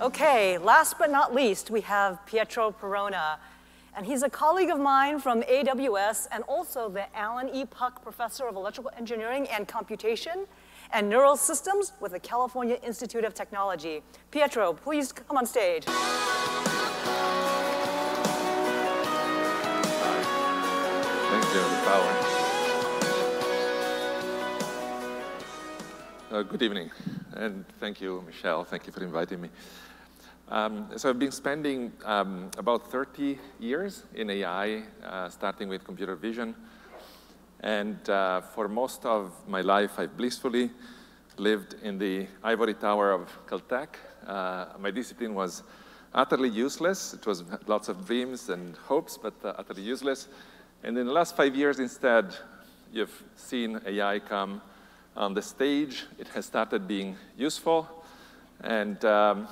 Okay, last but not least, we have Pietro Perona. And he's a colleague of mine from AWS and also the Alan E. Puck Professor of Electrical Engineering and Computation and Neural Systems with the California Institute of Technology. Pietro, please come on stage. Thank you, the power. Uh, good evening, and thank you, Michelle. Thank you for inviting me. Um, so I've been spending um, about 30 years in AI, uh, starting with computer vision. And uh, for most of my life, I blissfully lived in the ivory tower of Caltech. Uh, my discipline was utterly useless. It was lots of dreams and hopes, but uh, utterly useless. And in the last five years, instead, you've seen AI come on the stage. It has started being useful. And, um,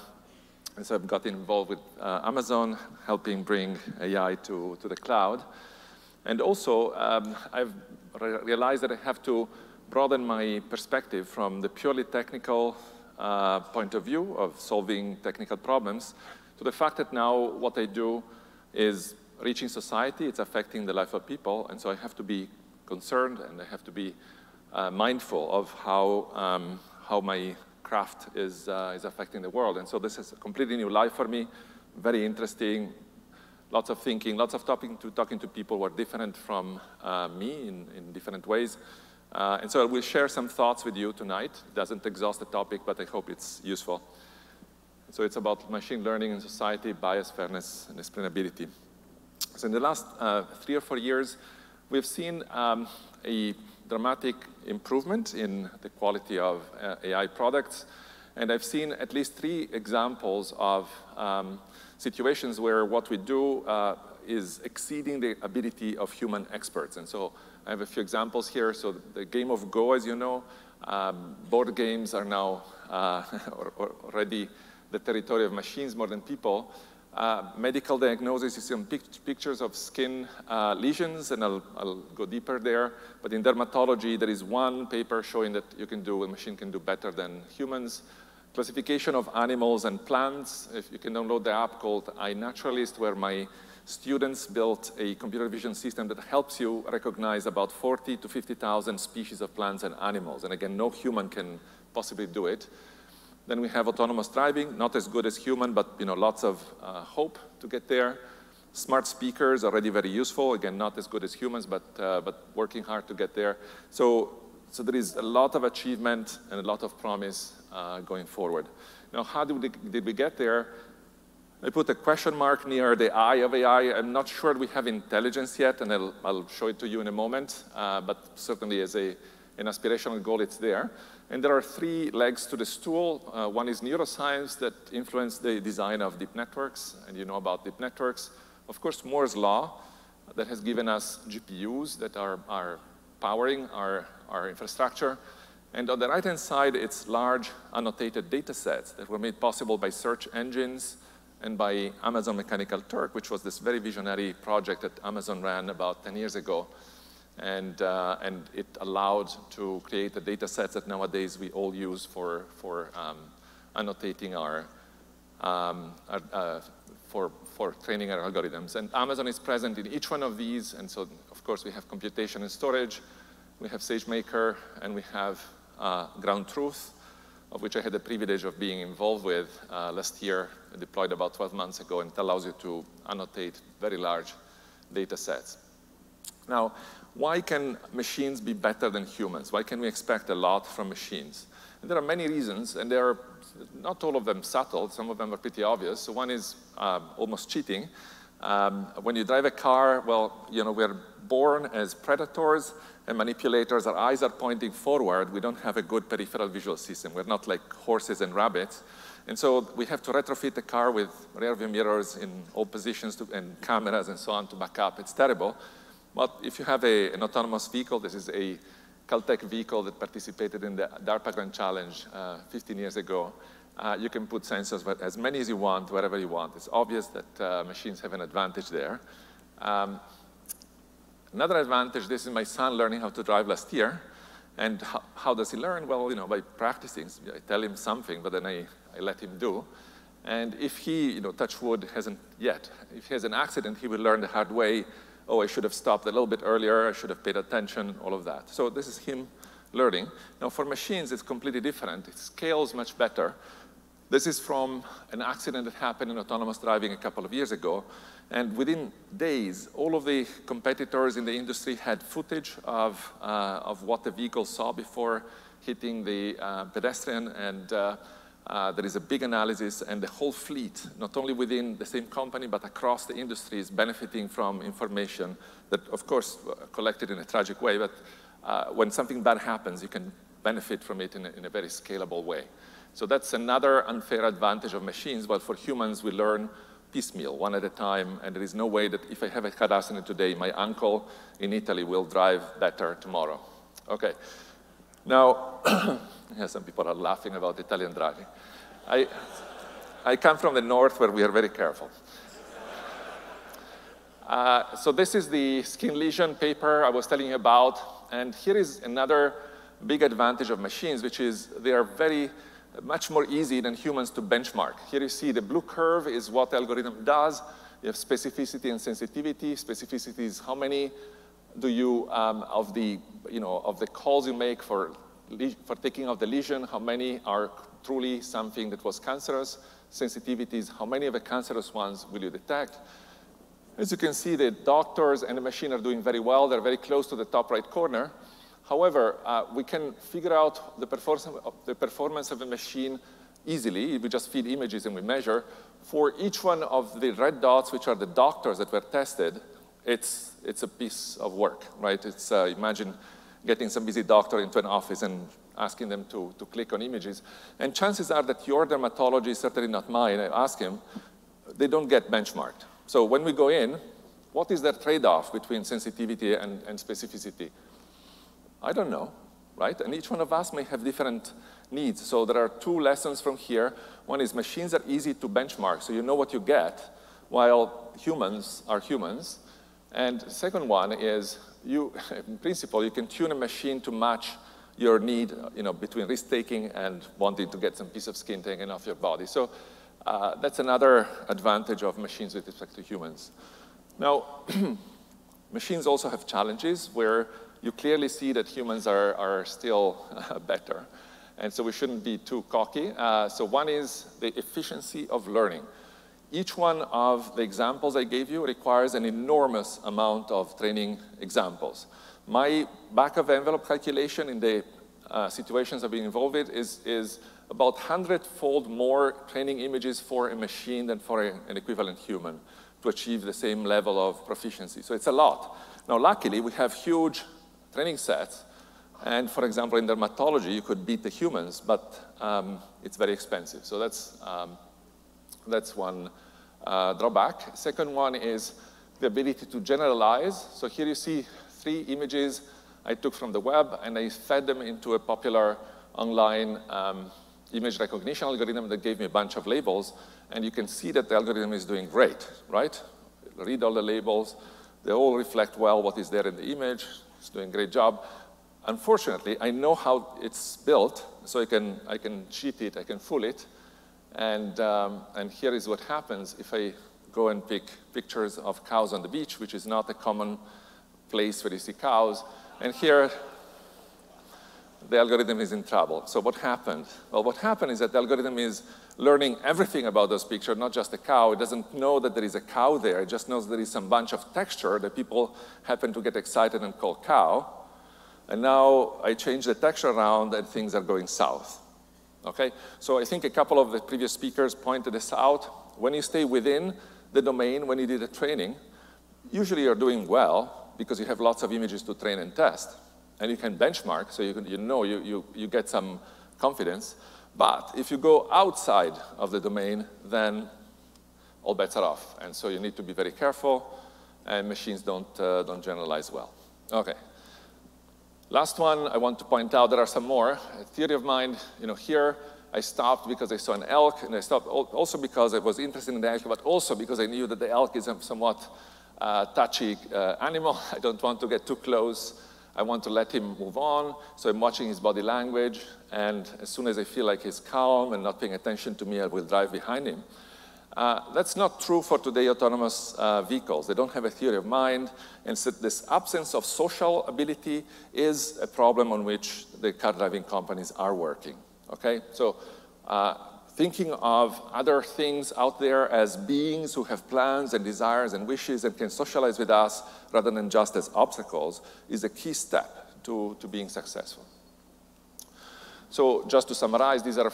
and so I've got involved with uh, Amazon, helping bring AI to, to the cloud. And also, um, I've re realized that I have to broaden my perspective from the purely technical uh, point of view of solving technical problems to the fact that now what I do is reaching society, it's affecting the life of people, and so I have to be concerned and I have to be uh, mindful of how, um, how my craft is, uh, is affecting the world. And so this is a completely new life for me, very interesting, lots of thinking, lots of talking to, talking to people who are different from uh, me in, in different ways. Uh, and so I will share some thoughts with you tonight. It doesn't exhaust the topic, but I hope it's useful. So it's about machine learning in society, bias, fairness, and explainability. So in the last uh, three or four years, we've seen um, a dramatic improvement in the quality of uh, AI products. And I've seen at least three examples of um, situations where what we do uh, is exceeding the ability of human experts. And so I have a few examples here. So the game of Go, as you know, um, board games are now uh, already the territory of machines more than people. Uh, medical diagnosis, you see pic pictures of skin uh, lesions, and I'll, I'll, go deeper there. But in dermatology, there is one paper showing that you can do, a machine can do better than humans classification of animals and plants. If you can download the app called iNaturalist, where my students built a computer vision system that helps you recognize about 40 to 50,000 species of plants and animals. And again, no human can possibly do it. Then we have autonomous driving, not as good as human, but you know, lots of uh, hope to get there. Smart speakers, already very useful. Again, not as good as humans, but, uh, but working hard to get there. So so there is a lot of achievement and a lot of promise uh, going forward. Now, how did we, did we get there? I put a question mark near the I of AI. I'm not sure we have intelligence yet, and I'll, I'll show it to you in a moment, uh, but certainly as a, an aspirational goal, it's there. And there are three legs to the stool. Uh, one is neuroscience that influenced the design of deep networks, and you know about deep networks. Of course, Moore's law that has given us GPUs that are, are powering our our infrastructure. And on the right-hand side, it's large annotated data sets that were made possible by search engines and by Amazon Mechanical Turk, which was this very visionary project that Amazon ran about 10 years ago. And, uh, and it allowed to create the data sets that nowadays we all use for, for um, annotating our, um, our uh, for, for training our algorithms. And Amazon is present in each one of these, and so of course we have computation and storage, we have SageMaker, and we have uh, Ground Truth, of which I had the privilege of being involved with uh, last year, deployed about 12 months ago, and it allows you to annotate very large data sets. Now, why can machines be better than humans? Why can we expect a lot from machines? And there are many reasons, and there are not all of them subtle. Some of them are pretty obvious. So one is uh, almost cheating. Um, when you drive a car, well, you know, we're born as predators and manipulators, our eyes are pointing forward, we don't have a good peripheral visual system. We're not like horses and rabbits. And so we have to retrofit the car with rear view mirrors in all positions to, and cameras and so on to back up. It's terrible. But if you have a, an autonomous vehicle, this is a Caltech vehicle that participated in the DARPA Grand Challenge uh, 15 years ago. Uh, you can put sensors as many as you want, wherever you want. It's obvious that uh, machines have an advantage there. Um, Another advantage, this is my son learning how to drive last year. And how, how does he learn? Well, you know, by practicing. I tell him something, but then I, I let him do. And if he, you know, touch wood, hasn't yet, if he has an accident, he will learn the hard way, oh, I should have stopped a little bit earlier, I should have paid attention, all of that. So this is him learning. Now for machines, it's completely different. It scales much better. This is from an accident that happened in autonomous driving a couple of years ago. And within days, all of the competitors in the industry had footage of, uh, of what the vehicle saw before hitting the uh, pedestrian. And uh, there is a big analysis, and the whole fleet, not only within the same company, but across the industry, is benefiting from information that, of course, uh, collected in a tragic way. But uh, when something bad happens, you can benefit from it in a, in a very scalable way. So that's another unfair advantage of machines. But for humans, we learn piecemeal, one at a time, and there is no way that if I have a car accident today, my uncle in Italy will drive better tomorrow. Okay. Now, yeah, some people are laughing about Italian driving. I, I come from the north where we are very careful. Uh, so this is the skin lesion paper I was telling you about, and here is another big advantage of machines, which is they are very much more easy than humans to benchmark. Here you see the blue curve is what the algorithm does. You have specificity and sensitivity. Specificity is how many do you, um, of, the, you know, of the calls you make for, for taking out the lesion, how many are truly something that was cancerous. Sensitivity is how many of the cancerous ones will you detect. As you can see, the doctors and the machine are doing very well. They're very close to the top right corner. However, uh, we can figure out the performance, of, the of machine easily. We just feed images and we measure. For each one of the red dots, which are the doctors that were tested, it's, it's a piece of work, right? It's, uh, imagine getting some busy doctor into an office and asking them to, to click on images. And chances are that your dermatologist, certainly not mine, I ask him, they don't get benchmarked. So when we go in, what is that trade-off between sensitivity and, and specificity? I don't know, right? And each one of us may have different needs. So there are two lessons from here. One is machines are easy to benchmark, so you know what you get, while humans are humans. And second one is, you, in principle, you can tune a machine to match your need you know, between risk-taking and wanting to get some piece of skin taken off your body. So uh, that's another advantage of machines with respect to humans. Now, machines also have challenges where you clearly see that humans are, are still better. And so we shouldn't be too cocky. Uh, so one is the efficiency of learning. Each one of the examples I gave you requires an enormous amount of training examples. My back of envelope calculation in the uh, situations I've been involved with is, is about 100-fold more training images for a machine than for a, an equivalent human to achieve the same level of proficiency. So it's a lot. Now, luckily, we have huge training sets. And for example, in dermatology, you could beat the humans, but um, it's very expensive. So that's, um, that's one uh, drawback. Second one is the ability to generalize. So here you see three images I took from the web, and I fed them into a popular online um, image recognition algorithm that gave me a bunch of labels. And you can see that the algorithm is doing great, right? Read all the labels. They all reflect well what is there in the image. It's doing a great job. Unfortunately, I know how it's built, so I can, I can cheat it, I can fool it. And, um, and here is what happens if I go and pick pictures of cows on the beach, which is not a common place where you see cows. And here, the algorithm is in trouble. So what happened? Well, what happened is that the algorithm is learning everything about those pictures, not just a cow. It doesn't know that there is a cow there. It just knows there is some bunch of texture that people happen to get excited and call cow. And now I change the texture around and things are going south. Okay? So I think a couple of the previous speakers pointed this out. When you stay within the domain, when you did the training, usually you're doing well because you have lots of images to train and test and you can benchmark, so you, can, you know you, you, you get some confidence. But if you go outside of the domain, then all bets are off. And so you need to be very careful, and machines don't, uh, don't generalize well. Okay. Last one, I want to point out there are some more. A theory of mind, you know, here I stopped because I saw an elk, and I stopped also because I was interested in the elk, but also because I knew that the elk is a somewhat uh, touchy uh, animal. I don't want to get too close I want to let him move on, so I'm watching his body language, and as soon as I feel like he's calm and not paying attention to me, I will drive behind him. Uh, that's not true for today autonomous uh, vehicles. They don't have a theory of mind, and so this absence of social ability is a problem on which the car driving companies are working, okay? So uh, thinking of other things out there as beings who have plans and desires and wishes and can socialize with us rather than just as obstacles is a key step to, to being successful. So just to summarize, these are,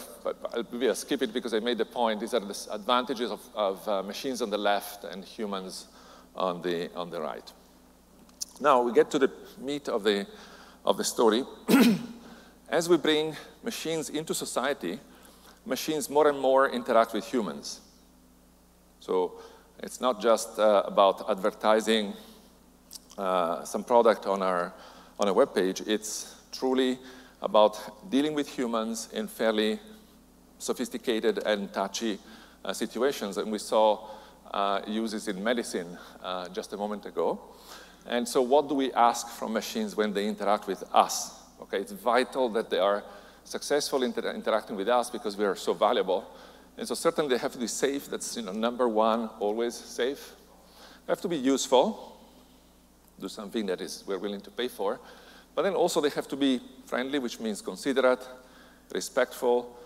I'll skip it because I made the point, these are the advantages of, of uh, machines on the left and humans on the, on the right. Now we get to the meat of the, of the story. As we bring machines into society, machines more and more interact with humans. So it's not just uh, about advertising uh, some product on our, on a web page, it's truly about dealing with humans in fairly sophisticated and touchy uh, situations. And we saw uh, uses in medicine uh, just a moment ago. And so what do we ask from machines when they interact with us? Okay, it's vital that they are successful inter interacting with us because we are so valuable. And so certainly they have to be safe. That's you know, number one, always safe. They have to be useful, do something that is we're willing to pay for. But then also they have to be friendly, which means considerate, respectful,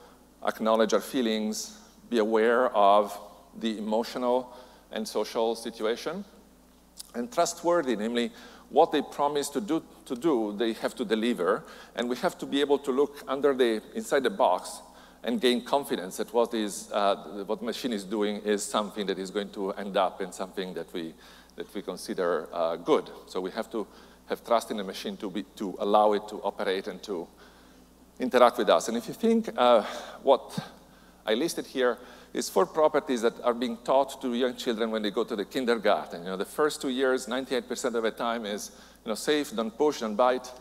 acknowledge our feelings, be aware of the emotional and social situation, and trustworthy, namely, what they promise to do, to do, they have to deliver, and we have to be able to look under the, inside the box and gain confidence that what, is, uh, what machine is doing is something that is going to end up in something that we, that we consider uh, good. So we have to have trust in the machine to, be, to allow it to operate and to interact with us. And if you think uh, what I listed here is four properties that are being taught to young children when they go to the kindergarten. You know, the first two years, 98% of the time is you know, safe, don't push, don't bite,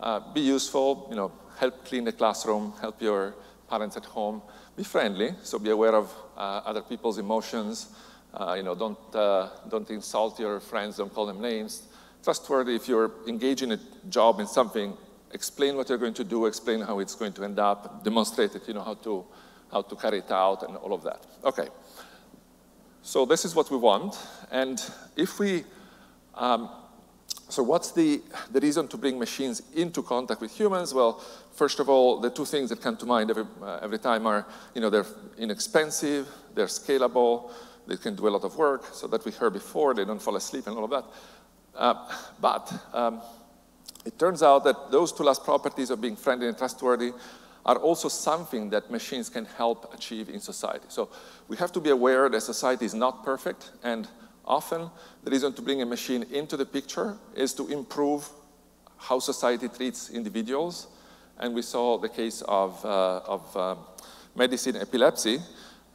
uh, be useful, you know, help clean the classroom, help your parents at home, be friendly, so be aware of uh, other people's emotions, uh, you know, don't, uh, don't insult your friends, don't call them names, trustworthy if you're engaging a job in something, explain what you're going to do, explain how it's going to end up, demonstrate it, you know, how to, how to carry it out and all of that. Okay. So this is what we want. And if we, um, so what's the, the reason to bring machines into contact with humans? Well, first of all, the two things that come to mind every, uh, every time are, you know, they're inexpensive, they're scalable, they can do a lot of work, so that we heard before, they don't fall asleep and all of that. Uh, but um, it turns out that those two last properties of being friendly and trustworthy are also something that machines can help achieve in society. So we have to be aware that society is not perfect, and often the reason to bring a machine into the picture is to improve how society treats individuals. And we saw the case of, uh, of uh, medicine epilepsy.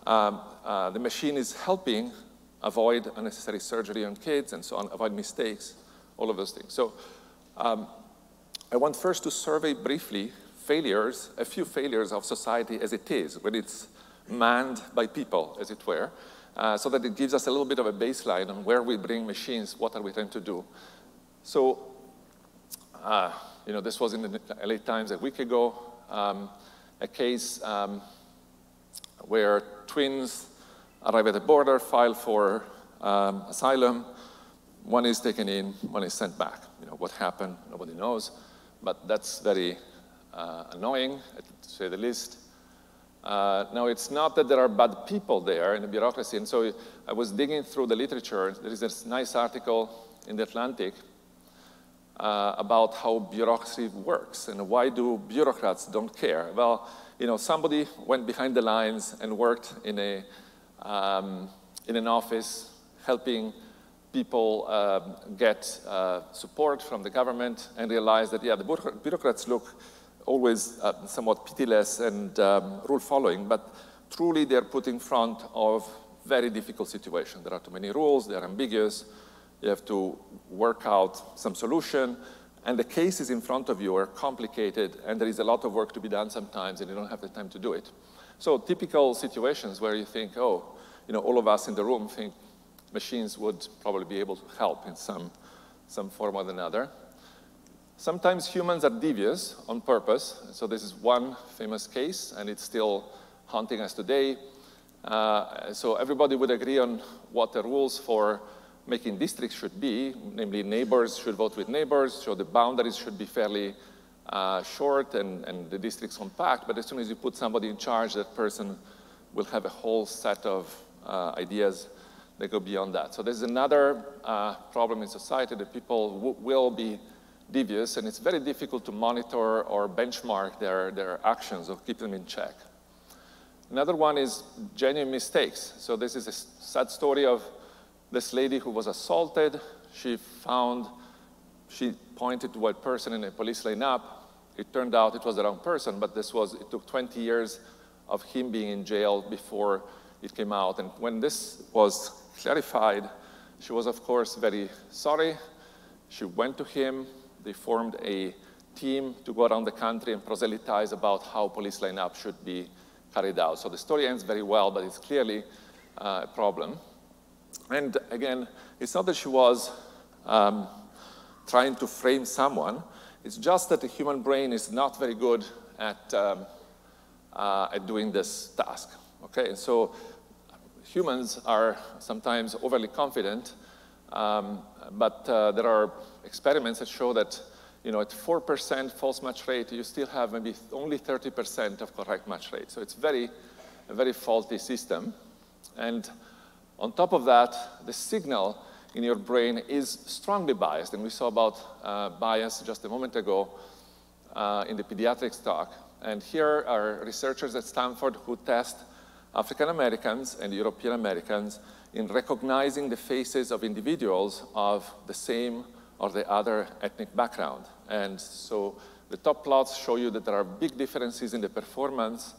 Um, uh, the machine is helping avoid unnecessary surgery on kids and so on, avoid mistakes, all of those things. So um, I want first to survey briefly failures, a few failures of society as it is, when it's manned by people, as it were, uh, so that it gives us a little bit of a baseline on where we bring machines, what are we trying to do. So, uh, you know, this was in the LA Times a week ago, um, a case um, where twins arrive at the border, file for um, asylum. One is taken in, one is sent back. You know, what happened, nobody knows. But that's very uh, annoying, to say the least. Uh, now, it's not that there are bad people there in the bureaucracy. And so I was digging through the literature. There is this nice article in The Atlantic uh, about how bureaucracy works and why do bureaucrats don't care. Well, you know, somebody went behind the lines and worked in a um, in an office helping people uh, get uh, support from the government and realize that, yeah, the bureaucrats look always uh, somewhat pitiless and um, rule following, but truly they're put in front of very difficult situations. There are too many rules, they're ambiguous, you have to work out some solution, and the cases in front of you are complicated, and there is a lot of work to be done sometimes, and you don't have the time to do it. So typical situations where you think, oh, you know, all of us in the room think machines would probably be able to help in some, some form or another. Sometimes humans are devious on purpose. So this is one famous case, and it's still haunting us today. Uh, so everybody would agree on what the rules for making districts should be, namely neighbors should vote with neighbors, so the boundaries should be fairly uh, short and, and the districts compact, but as soon as you put somebody in charge, that person will have a whole set of ideas that go beyond that. So there's another uh, problem in society that people will be devious, and it's very difficult to monitor or benchmark their, their actions or keep them in check. Another one is genuine mistakes. So this is a sad story of this lady who was assaulted. She found, she pointed to a person in a police lineup. It turned out it was the wrong person, but this was, it took 20 years of him being in jail before it came out. And when this was clarified, she was, of course, very sorry. She went to him. They formed a team to go around the country and proselytize about how police lineup should be carried out. So the story ends very well, but it's clearly uh, a problem. And again, it's not that she was um, trying to frame someone. It's just that the human brain is not very good at, um, uh, at doing this task. Okay, and so humans are sometimes overly confident, um, but uh, there are experiments that show that you know, at 4% false match rate, you still have maybe only 30% of correct match rate. So it's very, a very faulty system. And on top of that, the signal in your brain is strongly biased. And we saw about uh, bias just a moment ago uh, in the pediatrics talk. And here are researchers at Stanford who test African Americans and European Americans in recognizing the faces of individuals of the same or the other ethnic background. And so the top plots show you that there are big differences in the performance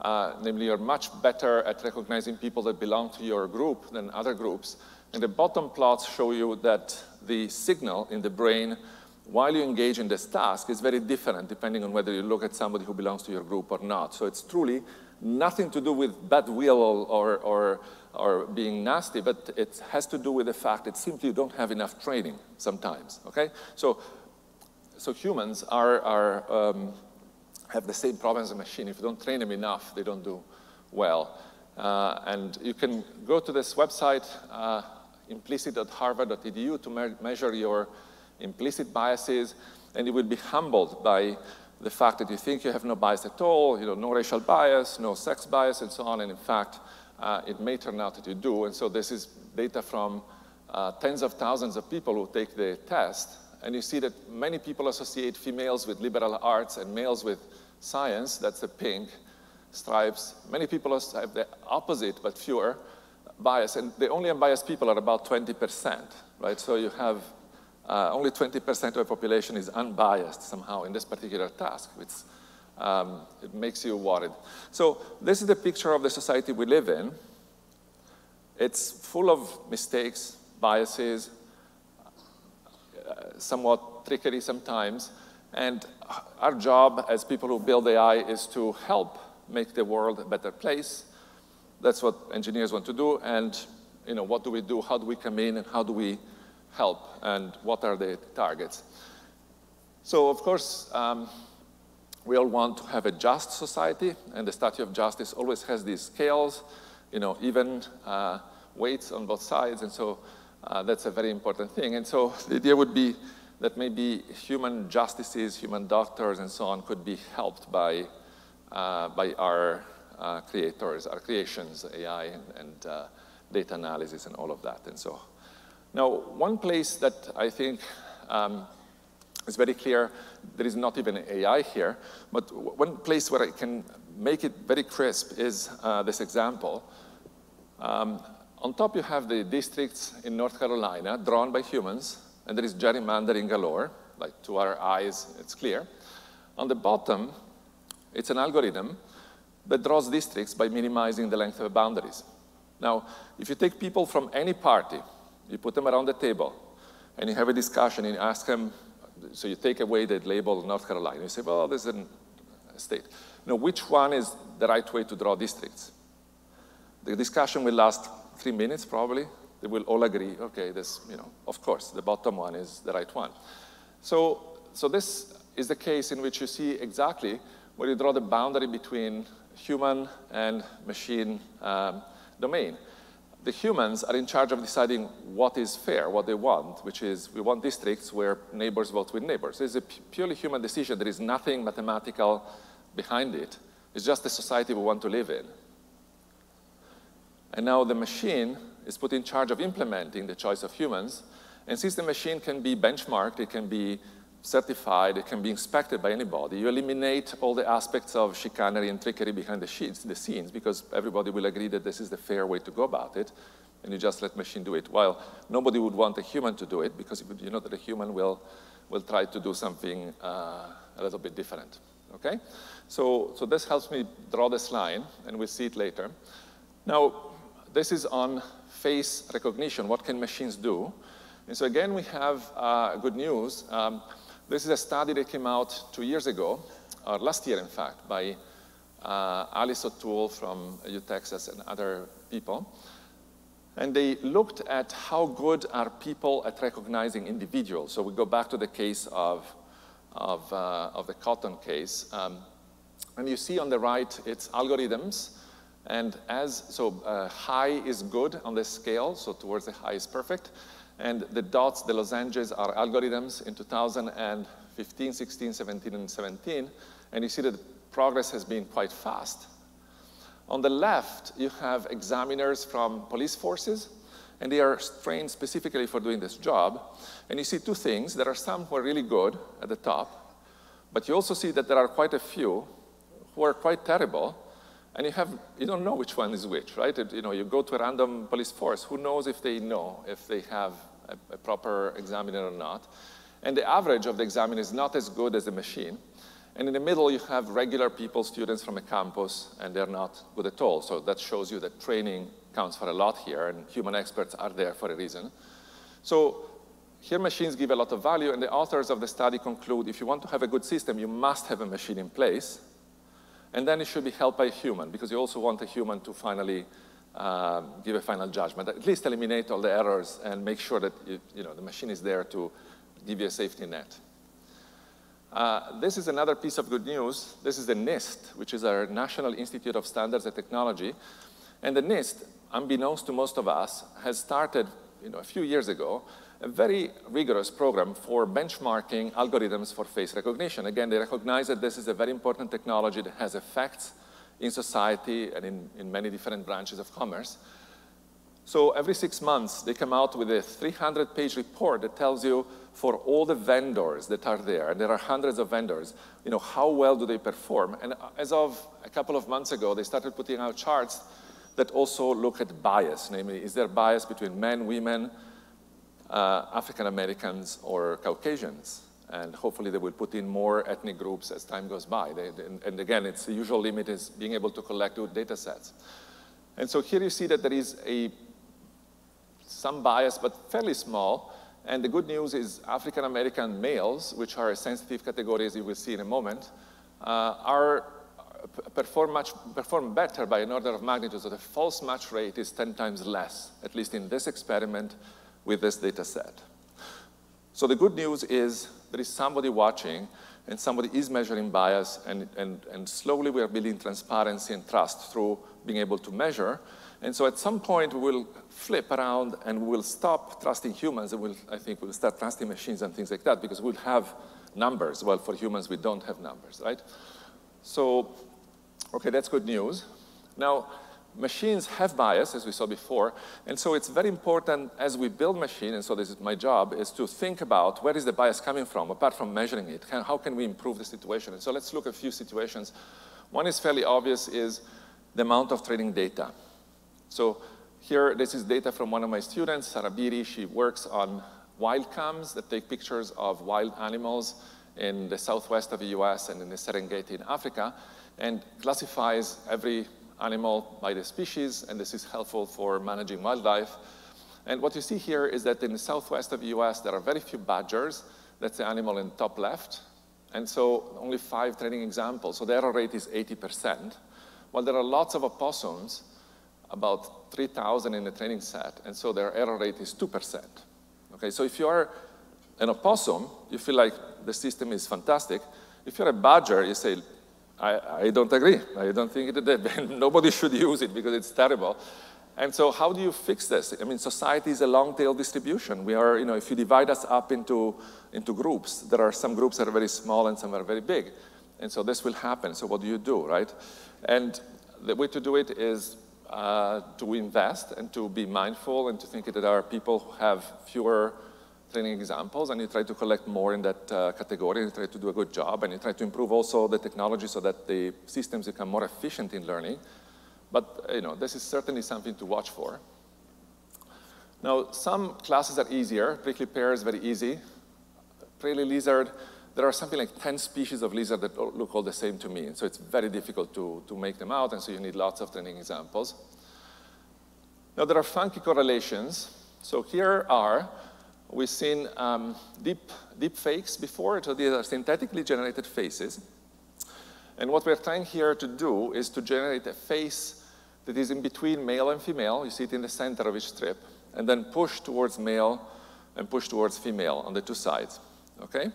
uh, namely, you're much better at recognizing people that belong to your group than other groups. And the bottom plots show you that the signal in the brain while you engage in this task is very different depending on whether you look at somebody who belongs to your group or not. So it's truly nothing to do with bad will or, or, or being nasty, but it has to do with the fact that simply you don't have enough training sometimes, okay? So, so humans are, are um, have the same problem as a machine. If you don't train them enough, they don't do well. Uh, and you can go to this website, uh, implicit.harvard.edu, to me measure your implicit biases, and you will be humbled by the fact that you think you have no bias at all, you know, no racial bias, no sex bias, and so on, and in fact, uh, it may turn out that you do. And so this is data from uh, tens of thousands of people who take the test, and you see that many people associate females with liberal arts and males with science, that's the pink stripes. Many people have the opposite, but fewer bias. And the only unbiased people are about 20%, right? So you have uh, only 20% of the population is unbiased somehow in this particular task, which um, it makes you worried. So this is the picture of the society we live in. It's full of mistakes, biases, uh, somewhat trickery sometimes. And our job as people who build AI is to help make the world a better place. That's what engineers want to do. And you know, what do we do? How do we come in and how do we help? And what are the targets? So of course, um, we all want to have a just society, and the Statue of Justice always has these scales, you know, even uh, weights on both sides, and so uh, that's a very important thing. And so the idea would be that maybe human justices, human doctors, and so on could be helped by, uh, by our uh, creators, our creations, AI and, and uh, data analysis and all of that. And so now, one place that I think um, is very clear, there is not even AI here, but one place where I can make it very crisp is uh, this example. Um, on top, you have the districts in North Carolina drawn by humans, and there is gerrymandering galore, like to our eyes, it's clear. On the bottom, it's an algorithm that draws districts by minimizing the length of the boundaries. Now, if you take people from any party, you put them around the table, and you have a discussion, and you ask them, so you take away the label North Carolina, you say, well, this is a state. Now, which one is the right way to draw districts? The discussion will last three minutes, probably, they will all agree, okay, this, you know, of course, the bottom one is the right one. So so this is the case in which you see exactly where you draw the boundary between human and machine um, domain. The humans are in charge of deciding what is fair, what they want, which is we want districts where neighbors vote with neighbors. It's a purely human decision. There is nothing mathematical behind it. It's just the society we want to live in. And now the machine is put in charge of implementing the choice of humans. And since the machine can be benchmarked, it can be certified, it can be inspected by anybody. You eliminate all the aspects of chicanery and trickery behind the, sheets, the scenes because everybody will agree that this is the fair way to go about it, and you just let machine do it. While nobody would want a human to do it because you know that a human will, will try to do something uh, a little bit different, okay? So, so this helps me draw this line, and we'll see it later. Now, this is on face recognition. What can machines do? And so again, we have uh, good news. Um, this is a study that came out two years ago, or last year, in fact, by uh, Alice O'Toole from U Texas and other people. And they looked at how good are people at recognizing individuals. So we go back to the case of, of, uh, of the Cotton case. Um, and you see on the right, it's algorithms. And as, so uh, high is good on the scale, so towards the high is perfect. And the dots, the lozenges, are algorithms in 2015, 16, 17, and 17. And you see that progress has been quite fast. On the left, you have examiners from police forces, and they are trained specifically for doing this job. And you see two things. There are some who are really good at the top, but you also see that there are quite a few who are quite terrible, and you, have, you don't know which one is which, right? It, you know, you go to a random police force. Who knows if they know, if they have a, a proper examiner or not? And the average of the examiner is not as good as the machine. And in the middle, you have regular people, students from a campus, and they're not good at all. So that shows you that training counts for a lot here, and human experts are there for a reason. So here machines give a lot of value, and the authors of the study conclude if you want to have a good system, you must have a machine in place. And then it should be helped by a human, because you also want a human to finally uh, give a final judgment. At least eliminate all the errors and make sure that you know, the machine is there to give you a safety net. Uh, this is another piece of good news. This is the NIST, which is our National Institute of Standards and Technology. And the NIST, unbeknownst to most of us, has started you know, a few years ago a very rigorous program for benchmarking algorithms for face recognition. Again, they recognize that this is a very important technology that has effects in society and in, in many different branches of commerce. So every six months, they come out with a 300-page report that tells you for all the vendors that are there, and there are hundreds of vendors, you know, how well do they perform? And uh, as of a couple of months ago, they started putting out charts that also look at bias, namely, is there bias between men, women, uh, African Americans or Caucasians. And hopefully they will put in more ethnic groups as time goes by. They, and again, it's the usual limit is being able to collect good data sets. And so here you see that there is a, some bias, but fairly small. And the good news is African American males, which are a sensitive category, as you will see in a moment, uh, are perform, much, perform better by an order of magnitude. So the false match rate is 10 times less, at least in this experiment, with this data set. So the good news is there is somebody watching and somebody is measuring bias and, and, and slowly we are building transparency and trust through being able to measure. And so at some point we will flip around and we will stop trusting humans and we'll, I think we'll start trusting machines and things like that because we'll have numbers. Well, for humans, we don't have numbers, right? So, okay, that's good news. Now, machines have bias, as we saw before, and so it's very important as we build machine, and so this is my job, is to think about where is the bias coming from, apart from measuring it. How can we improve the situation? And so let's look at a few situations. One is fairly obvious, is the amount of training data. So here, this is data from one of my students, Sara Beery. She works on wild cams that take pictures of wild animals in the southwest of the US and in the Serengeti in Africa, and classifies every animal by the species, and this is helpful for managing wildlife. And what you see here is that in the southwest of the US, there are very few badgers. That's the animal in top left. And so only five training examples. So the error rate is 80%. While there are lots of opossums, about 3,000 in the training set, and so their error rate is 2%. Okay, so if you are an opossum, you feel like the system is fantastic. If you're a badger, you say, I, I don't agree. I don't think it, nobody should use it because it's terrible. And so how do you fix this? I mean, society is a long-tail distribution. We are, you know, if you divide us up into, into groups, there are some groups that are very small and some are very big. And so this will happen. So what do you do, right? And the way to do it is uh, to invest and to be mindful and to think that there are people who have fewer training examples and you try to collect more in that uh, category and you try to do a good job and you try to improve also the technology so that the systems become more efficient in learning. But you know, this is certainly something to watch for. Now, some classes are easier. Prickly pear is very easy. Prairie lizard, there are something like 10 species of lizard that look all the same to me. So it's very difficult to, to make them out, and so you need lots of training examples. Now, there are funky correlations. So here are, we've seen um, deep, deep fakes before. So these are synthetically generated faces. And what we're trying here to do is to generate a face that is in between male and female. You see it in the center of each strip. And then push towards male and push towards female on the two sides. Okay?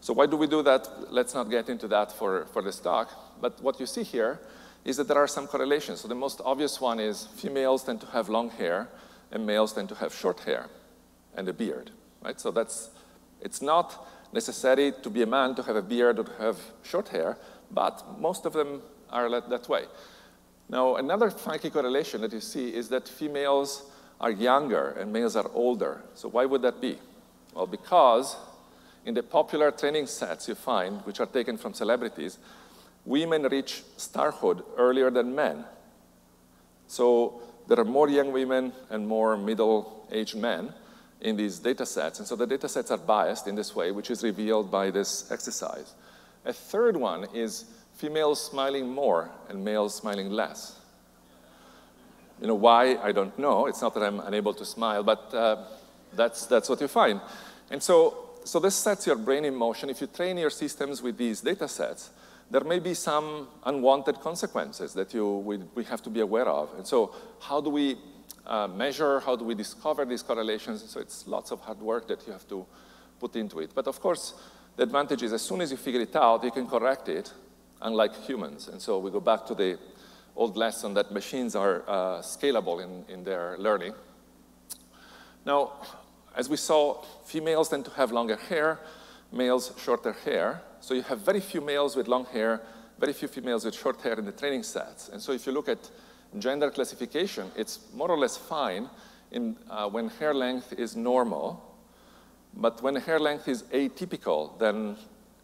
So why do we do that? Let's not get into that for, for this talk. But what you see here is that there are some correlations. So the most obvious one is females tend to have long hair and males tend to have short hair and a beard, right? So that's, it's not necessary to be a man to have a beard or to have short hair, but most of them are that way. Now, another funky correlation that you see is that females are younger and males are older. So why would that be? Well, because in the popular training sets you find, which are taken from celebrities, women reach starhood earlier than men. So there are more young women and more middle-aged men in these data sets. And so the data sets are biased in this way, which is revealed by this exercise. A third one is females smiling more and males smiling less. You know, why? I don't know. It's not that I'm unable to smile, but uh, that's, that's what you find. And so so this sets your brain in motion. If you train your systems with these data sets, there may be some unwanted consequences that you, we, we have to be aware of. And so how do we uh, measure, how do we discover these correlations? So it's lots of hard work that you have to put into it. But of course, the advantage is as soon as you figure it out, you can correct it, unlike humans. And so we go back to the old lesson that machines are uh, scalable in, in their learning. Now, as we saw, females tend to have longer hair, males shorter hair. So you have very few males with long hair, very few females with short hair in the training sets. And so if you look at gender classification, it's more or less fine in, uh, when hair length is normal. But when hair length is atypical, then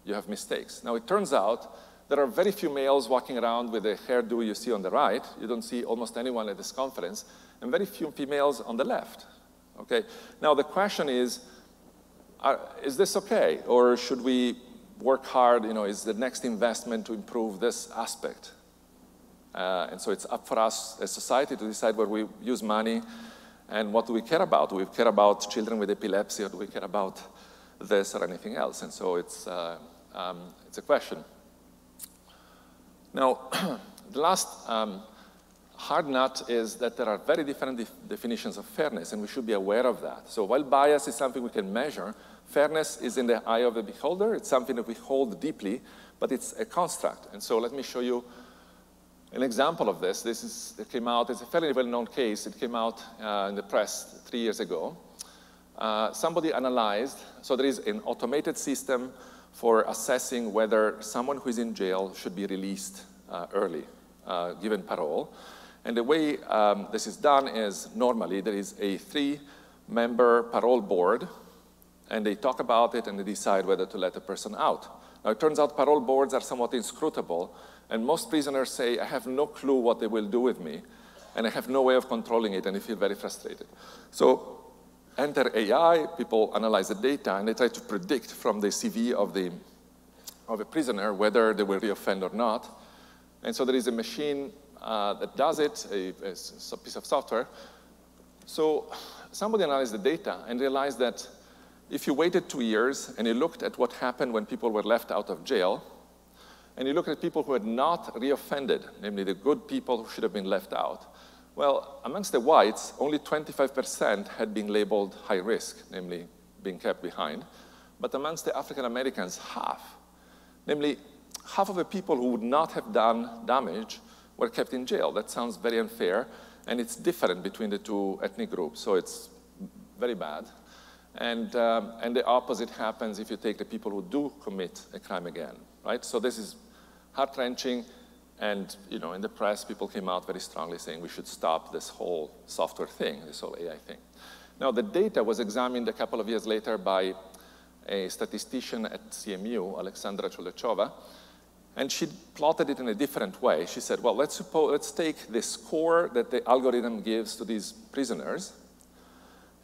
you have mistakes. Now, it turns out there are very few males walking around with the hairdo you see on the right. You don't see almost anyone at this conference, and very few females on the left. Okay? Now the question is, are, is this okay? Or should we work hard, you know, is the next investment to improve this aspect? Uh, and so it's up for us as society to decide where we use money and what do we care about. Do we care about children with epilepsy or do we care about this or anything else? And so it's, uh, um, it's a question. Now, the last um, hard nut is that there are very different def definitions of fairness, and we should be aware of that. So while bias is something we can measure, fairness is in the eye of the beholder. It's something that we hold deeply, but it's a construct. And so let me show you an example of this. This is, it came out, it's a fairly well-known case. It came out uh, in the press three years ago. Uh, somebody analyzed, so there is an automated system for assessing whether someone who is in jail should be released uh, early, uh, given parole. And the way um, this is done is normally there is a three-member parole board, and they talk about it and they decide whether to let a person out. Now, it turns out parole boards are somewhat inscrutable, and most prisoners say, I have no clue what they will do with me, and I have no way of controlling it, and they feel very frustrated. So enter AI, people analyze the data, and they try to predict from the CV of, the, of a prisoner whether they will reoffend or not. And so there is a machine uh, that does it, a, a, piece of software. So somebody analyzed the data and realized that if you waited two years and you looked at what happened when people were left out of jail, and you look at people who had not reoffended, namely the good people who should have been left out, well, amongst the whites, only 25% had been labeled high risk, namely being kept behind. But amongst the African Americans, half. Namely, half of the people who would not have done damage were kept in jail. That sounds very unfair, and it's different between the two ethnic groups, so it's very bad. And, um, and the opposite happens if you take the people who do commit a crime again, right? So this is heart-wrenching, and you know, in the press, people came out very strongly saying we should stop this whole software thing, this whole AI thing. Now, the data was examined a couple of years later by a statistician at CMU, Alexandra Chouldechova, and she plotted it in a different way. She said, well, let's, suppose, let's take the score that the algorithm gives to these prisoners,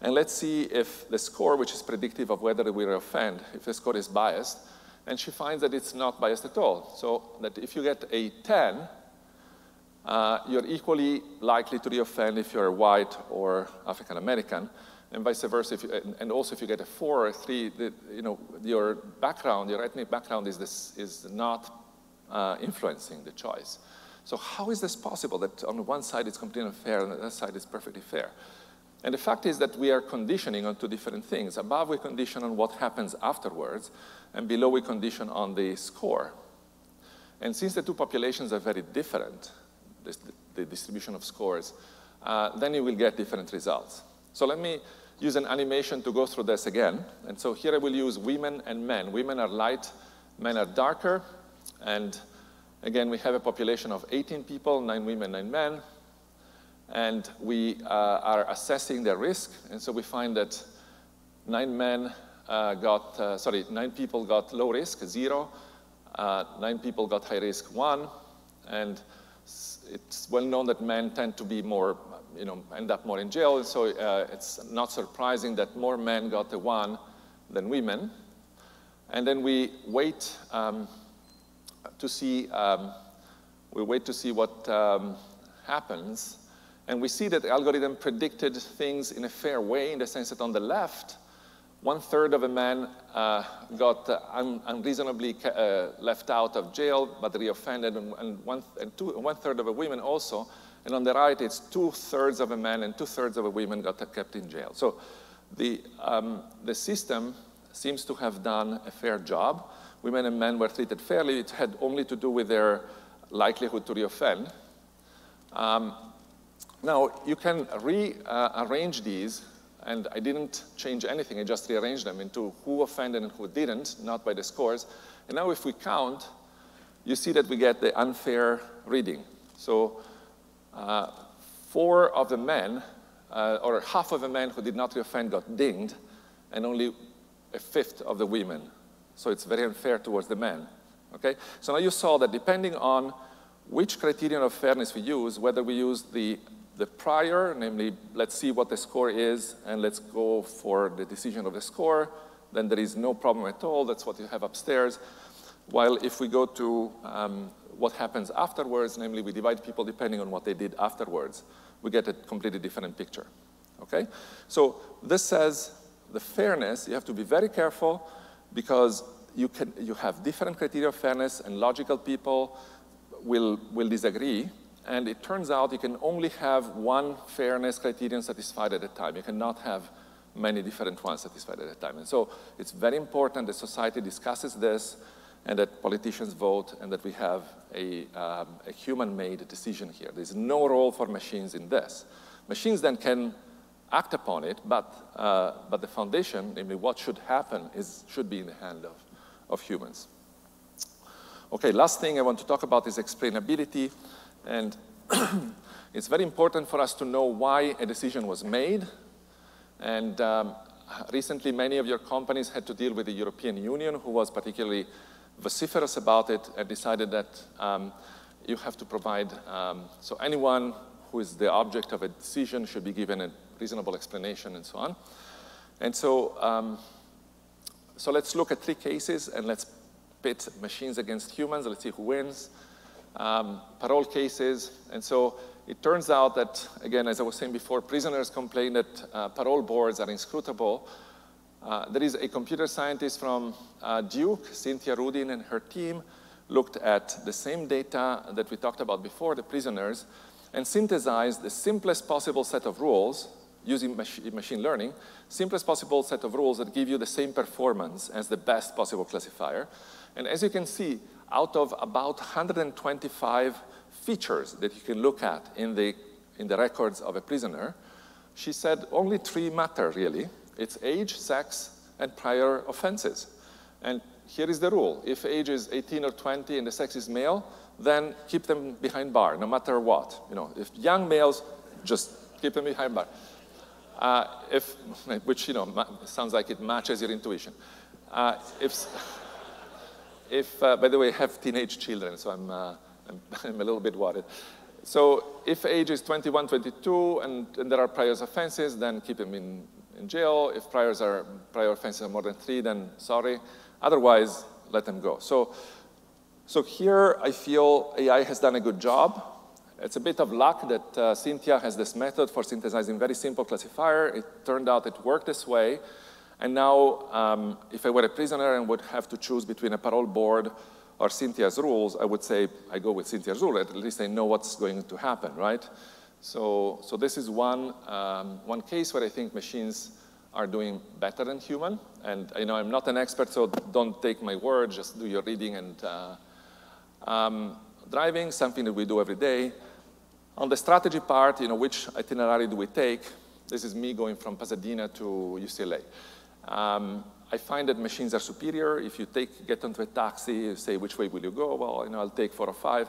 and let's see if the score, which is predictive of whether we offend, if the score is biased, and she finds that it's not biased at all. So that if you get a 10, uh, you're equally likely to reoffend if you're white or African American, and vice versa. You, and also, if you get a four or a three, the, you know, your background, your ethnic background is, this, is not uh, influencing the choice. So how is this possible that on one side it's completely unfair and on the other side it's perfectly fair? And the fact is that we are conditioning on two different things. Above, we condition on what happens afterwards, and below, we condition on the score. And since the two populations are very different, this, the distribution of scores, uh, then you will get different results. So let me use an animation to go through this again. And so here I will use women and men. Women are light, men are darker. And again, we have a population of 18 people, nine women, nine men and we uh, are assessing their risk. And so we find that nine men got, uh, sorry, nine people got low risk, zero. Uh, nine people got high risk, one. And it's well known that men tend to be more, you know, end up more in jail. So uh, it's not surprising that more men got a one than women. And then we wait um, to see, um, we wait to see what um, happens. And we see that the algorithm predicted things in a fair way in the sense that on the left, one third of a man uh, got uh, un unreasonably uh, left out of jail but reoffended, and, and, one, and two, one third of a women also. And on the right, it's two thirds of a man and two thirds of a women got kept in jail. So the, um, the system seems to have done a fair job. Women and men were treated fairly. It had only to do with their likelihood to reoffend. Um, now, you can rearrange these, and I didn't change anything, I just rearranged them into who offended and who didn't, not by the scores. And now if we count, you see that we get the unfair reading. So uh, four of the men, uh, or half of the men who did not reoffend got dinged, and only a fifth of the women. So it's very unfair towards the men. Okay? So now you saw that depending on which criterion of fairness we use, whether we use the the prior, namely, let's see what the score is, and let's go for the decision of the score, then there is no problem at all. That's what you have upstairs. While if we go to um, what happens afterwards, namely, we divide people depending on what they did afterwards, we get a completely different picture. Okay? So this says the fairness, you have to be very careful because you, can, you have different criteria of fairness, and logical people will, will disagree and it turns out you can only have one fairness criterion satisfied at a time. You cannot have many different ones satisfied at a time. And so it's very important that society discusses this and that politicians vote and that we have a, um, a human-made decision here. There's no role for machines in this. Machines then can act upon it, but, uh, but the foundation, namely what should happen, is, should be in the hand of, of humans. Okay, last thing I want to talk about is explainability. And it's very important for us to know why a decision was made. And um, recently, many of your companies had to deal with the European Union, who was particularly vociferous about it and decided that um, you have to provide, um, so anyone who is the object of a decision should be given a reasonable explanation and so on. And so, um, so let's look at three cases and let's pit machines against humans. Let's see who wins um, parole cases. And so it turns out that, again, as I was saying before, prisoners complain that uh, parole boards are inscrutable. Uh, there is a computer scientist from uh, Duke, Cynthia Rudin, and her team looked at the same data that we talked about before, the prisoners, and synthesized the simplest possible set of rules using mach machine learning, simplest possible set of rules that give you the same performance as the best possible classifier. And as you can see, out of about 125 features that you can look at in the, in the records of a prisoner, she said only three matter, really. It's age, sex, and prior offenses. And here is the rule. If age is 18 or 20 and the sex is male, then keep them behind bar, no matter what. You know, if young males, just keep them behind bar. Uh, if, which, you know, sounds like it matches your intuition. Uh, if, if uh, by the way, I have teenage children, so I'm, uh, I'm, I'm, a little bit worried. So if age is 21, 22, and, and there are prior offenses, then keep them in, in jail. If priors are, prior offenses are more than three, then sorry. Otherwise, let them go. So, so here I feel AI has done a good job. It's a bit of luck that uh, Cynthia has this method for synthesizing very simple classifier. It turned out it worked this way. And now, um, if I were a prisoner and would have to choose between a parole board or Cynthia's rules, I would say I go with Cynthia's rule. At least I know what's going to happen, right? So, so this is one, um, one case where I think machines are doing better than human. And you know, I'm not an expert, so don't take my word, just do your reading and uh, um, driving, something that we do every day. On the strategy part, you know, which itinerary do we take? This is me going from Pasadena to UCLA. Um, I find that machines are superior. If you take, get onto a taxi, you say, which way will you go? Well, you know, I'll take 405.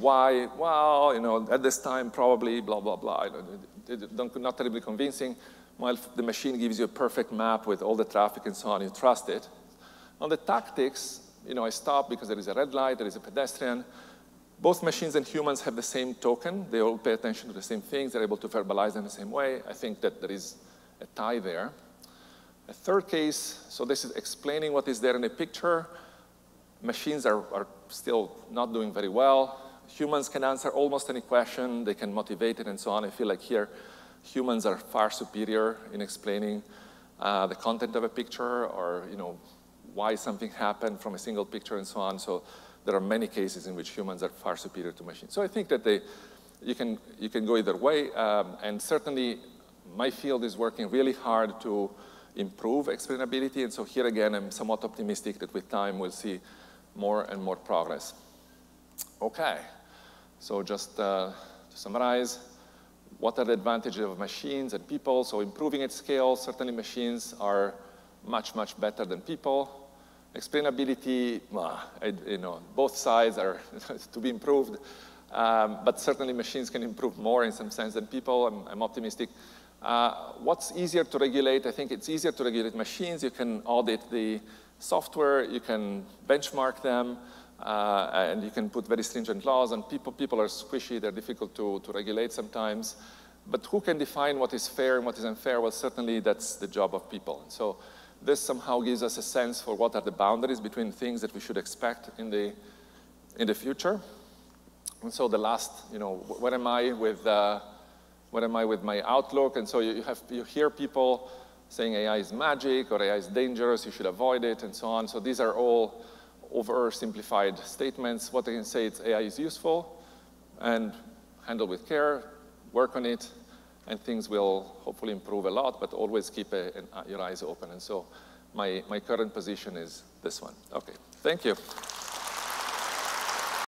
Why? Well, you know, at this time, probably, blah, blah, blah. not terribly convincing. While the machine gives you a perfect map with all the traffic and so on, you trust it. On the tactics, you know, I stop because there is a red light, there is a pedestrian. Both machines and humans have the same token. They all pay attention to the same things. They're able to verbalize in the same way. I think that there is a tie there. A third case, so this is explaining what is there in a picture. Machines are, are still not doing very well. Humans can answer almost any question. They can motivate it and so on. I feel like here, humans are far superior in explaining uh, the content of a picture or, you know, why something happened from a single picture and so on. So there are many cases in which humans are far superior to machines. So I think that they, you, can, you can go either way. Um, and certainly, my field is working really hard to improve explainability. And so here again, I'm somewhat optimistic that with time we'll see more and more progress. Okay, so just uh, to summarize, what are the advantages of machines and people? So improving at scale, certainly machines are much, much better than people. Explainability, you know, both sides are to be improved, um, but certainly machines can improve more in some sense than people. I'm, I'm optimistic. Uh, what's easier to regulate? I think it's easier to regulate machines. You can audit the software, you can benchmark them, uh, and you can put very stringent laws and people. People are squishy, they're difficult to, to regulate sometimes. But who can define what is fair and what is unfair? Well, certainly that's the job of people. So this somehow gives us a sense for what are the boundaries between things that we should expect in the, in the future. And so the last, you know, where am I with uh, what am I with my outlook? And so you, have, you hear people saying AI is magic or AI is dangerous, you should avoid it, and so on. So these are all oversimplified statements. What I can say is AI is useful and handle with care, work on it, and things will hopefully improve a lot, but always keep a, an, your eyes open. And so my, my current position is this one. Okay, thank you.